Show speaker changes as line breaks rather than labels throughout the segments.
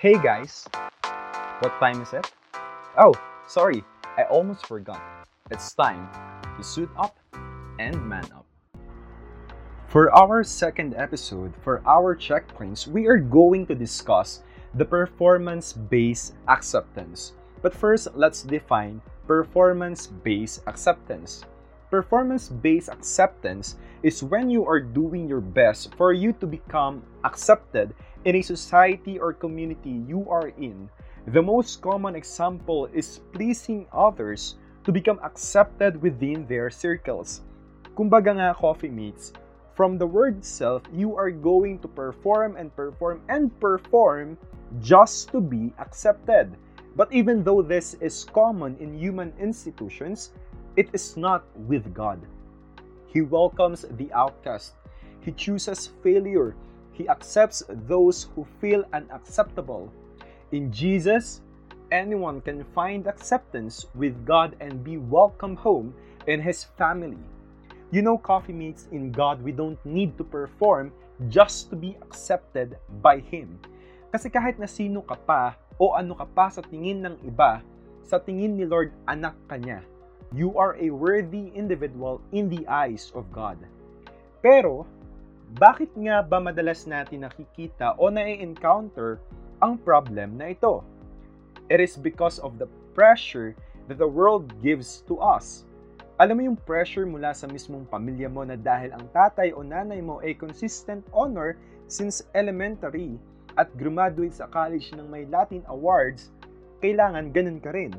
Hey guys! What time is it? Oh, sorry, I almost forgot. It's time to suit up and man up. For our second episode, for our checkpoints, we are going to discuss the performance based acceptance. But first, let's define performance based acceptance. Performance based acceptance is when you are doing your best for you to become accepted in a society or community you are in. The most common example is pleasing others to become accepted within their circles. Kumbaga nga coffee mates, from the word itself, you are going to perform and perform and perform just to be accepted. But even though this is common in human institutions, it is not with God. He welcomes the outcast. He chooses failure. He accepts those who feel unacceptable. In Jesus, anyone can find acceptance with God and be welcome home in His family. You know, coffee mates, in God, we don't need to perform just to be accepted by Him. Kasi kahit na sino ka pa o ano ka pa sa tingin ng iba, sa tingin ni Lord, anak ka niya you are a worthy individual in the eyes of God. Pero, bakit nga ba madalas natin nakikita o na-encounter ang problem na ito? It is because of the pressure that the world gives to us. Alam mo yung pressure mula sa mismong pamilya mo na dahil ang tatay o nanay mo ay consistent honor since elementary at graduate sa college ng may Latin awards, kailangan ganun ka rin.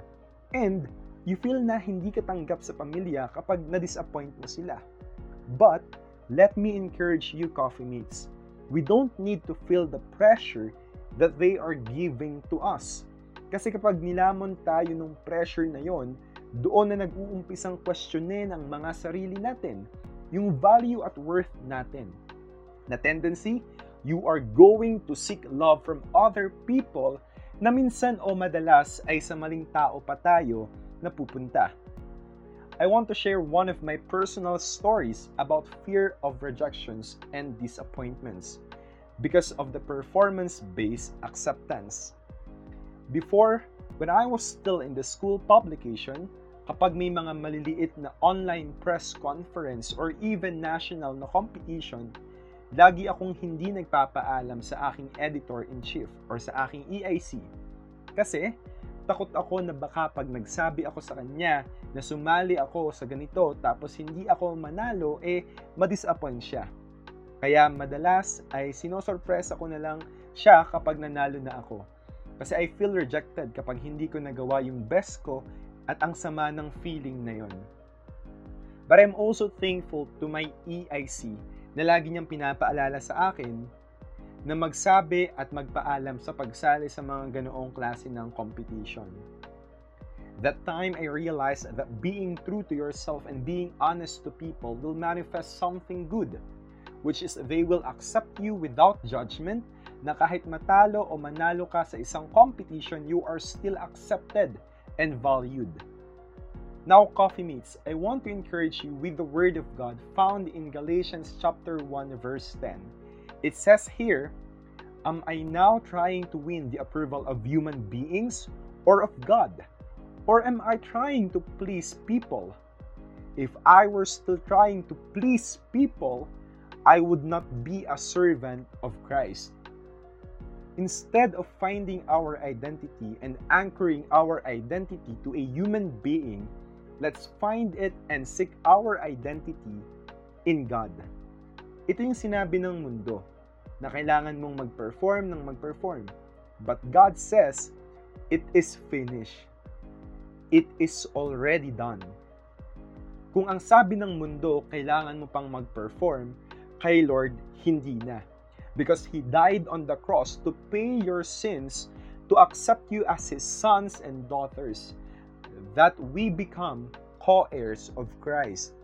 And you feel na hindi ka tanggap sa pamilya kapag na-disappoint mo sila. But, let me encourage you, coffee mates. We don't need to feel the pressure that they are giving to us. Kasi kapag nilamon tayo ng pressure na yon, doon na nag-uumpisang questionin ang mga sarili natin, yung value at worth natin. Na tendency, you are going to seek love from other people na minsan o madalas ay sa maling tao pa tayo napupunta. I want to share one of my personal stories about fear of rejections and disappointments because of the performance-based acceptance. Before, when I was still in the school publication, kapag may mga maliliit na online press conference or even national na competition, lagi akong hindi nagpapaalam sa aking editor-in-chief or sa aking EIC. Kasi, takot ako na baka pag nagsabi ako sa kanya na sumali ako sa ganito tapos hindi ako manalo, eh madisappoint siya. Kaya madalas ay sinosurpresa ko na lang siya kapag nanalo na ako. Kasi I feel rejected kapag hindi ko nagawa yung best ko at ang sama ng feeling na yon. But I'm also thankful to my EIC na lagi niyang pinapaalala sa akin na magsabi at magpaalam sa pagsali sa mga ganoong klase ng competition. That time I realized that being true to yourself and being honest to people will manifest something good, which is they will accept you without judgment na kahit matalo o manalo ka sa isang competition, you are still accepted and valued. Now, coffee mates, I want to encourage you with the word of God found in Galatians chapter 1 verse 10 it says here, Am I now trying to win the approval of human beings or of God? Or am I trying to please people? If I were still trying to please people, I would not be a servant of Christ. Instead of finding our identity and anchoring our identity to a human being, let's find it and seek our identity in God. Ito yung sinabi ng mundo na kailangan mong mag-perform ng mag-perform. But God says, it is finished. It is already done. Kung ang sabi ng mundo, kailangan mo pang mag-perform, kay Lord, hindi na. Because He died on the cross to pay your sins, to accept you as His sons and daughters, that we become co-heirs of Christ.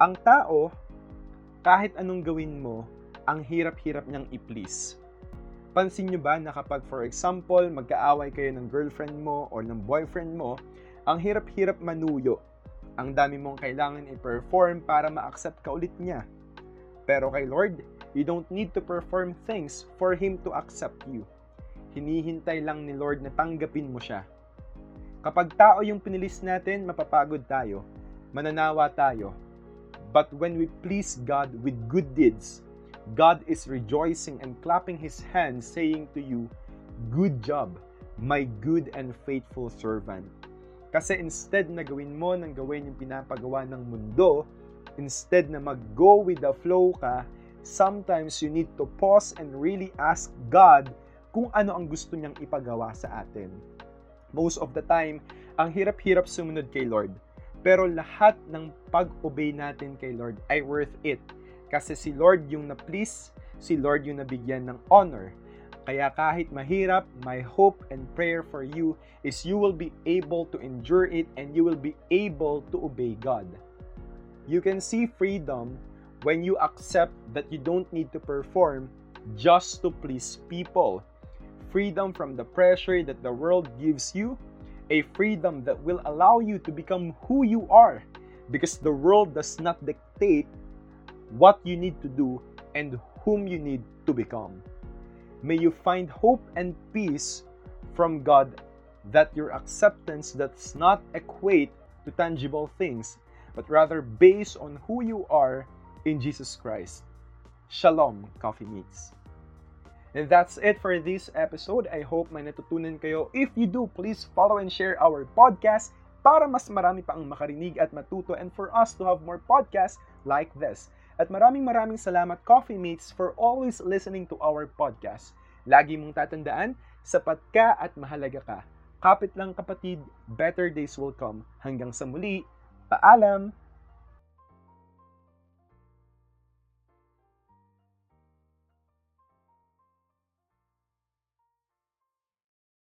Ang tao, kahit anong gawin mo, ang hirap-hirap niyang i-please. Pansin niyo ba na kapag for example, magkaaway kayo ng girlfriend mo or ng boyfriend mo, ang hirap-hirap manuyo. Ang dami mong kailangan i-perform para ma-accept ka ulit niya. Pero kay Lord, you don't need to perform things for Him to accept you.
hinihintay lang ni Lord na tanggapin mo siya. Kapag tao yung pinilis natin, mapapagod tayo, mananawa tayo. But when we please God with good deeds, God is rejoicing and clapping His hands saying to you, Good job, my good and faithful servant. Kasi instead na gawin mo ng gawin yung pinapagawa ng mundo, instead na mag-go with the flow ka, sometimes you need to pause and really ask God kung ano ang gusto niyang ipagawa sa atin. Most of the time, ang hirap-hirap sumunod kay Lord. Pero lahat ng pag-obey natin kay Lord ay worth it. Kasi si Lord yung na-please, si Lord yung nabigyan ng honor. Kaya kahit mahirap, my hope and prayer for you is you will be able to endure it and you will be able to obey God. You can see freedom when you accept that you don't need to perform just to please people freedom from the pressure that the world gives you, a freedom that will allow you to become who you are because the world does not dictate what you need to do and whom you need to become. May you find hope and peace from God that your acceptance does not equate to tangible things, but rather based on who you are in Jesus Christ. Shalom, Coffee Meets. And that's it for this episode. I hope may natutunan kayo. If you do, please follow and share our podcast para mas marami pa ang makarinig at matuto and for us to have more podcasts like this. At maraming maraming salamat Coffee Mates for always listening to our podcast. Lagi mong tatandaan, sapat ka at mahalaga ka. Kapit lang kapatid, better days will come. Hanggang sa muli, paalam!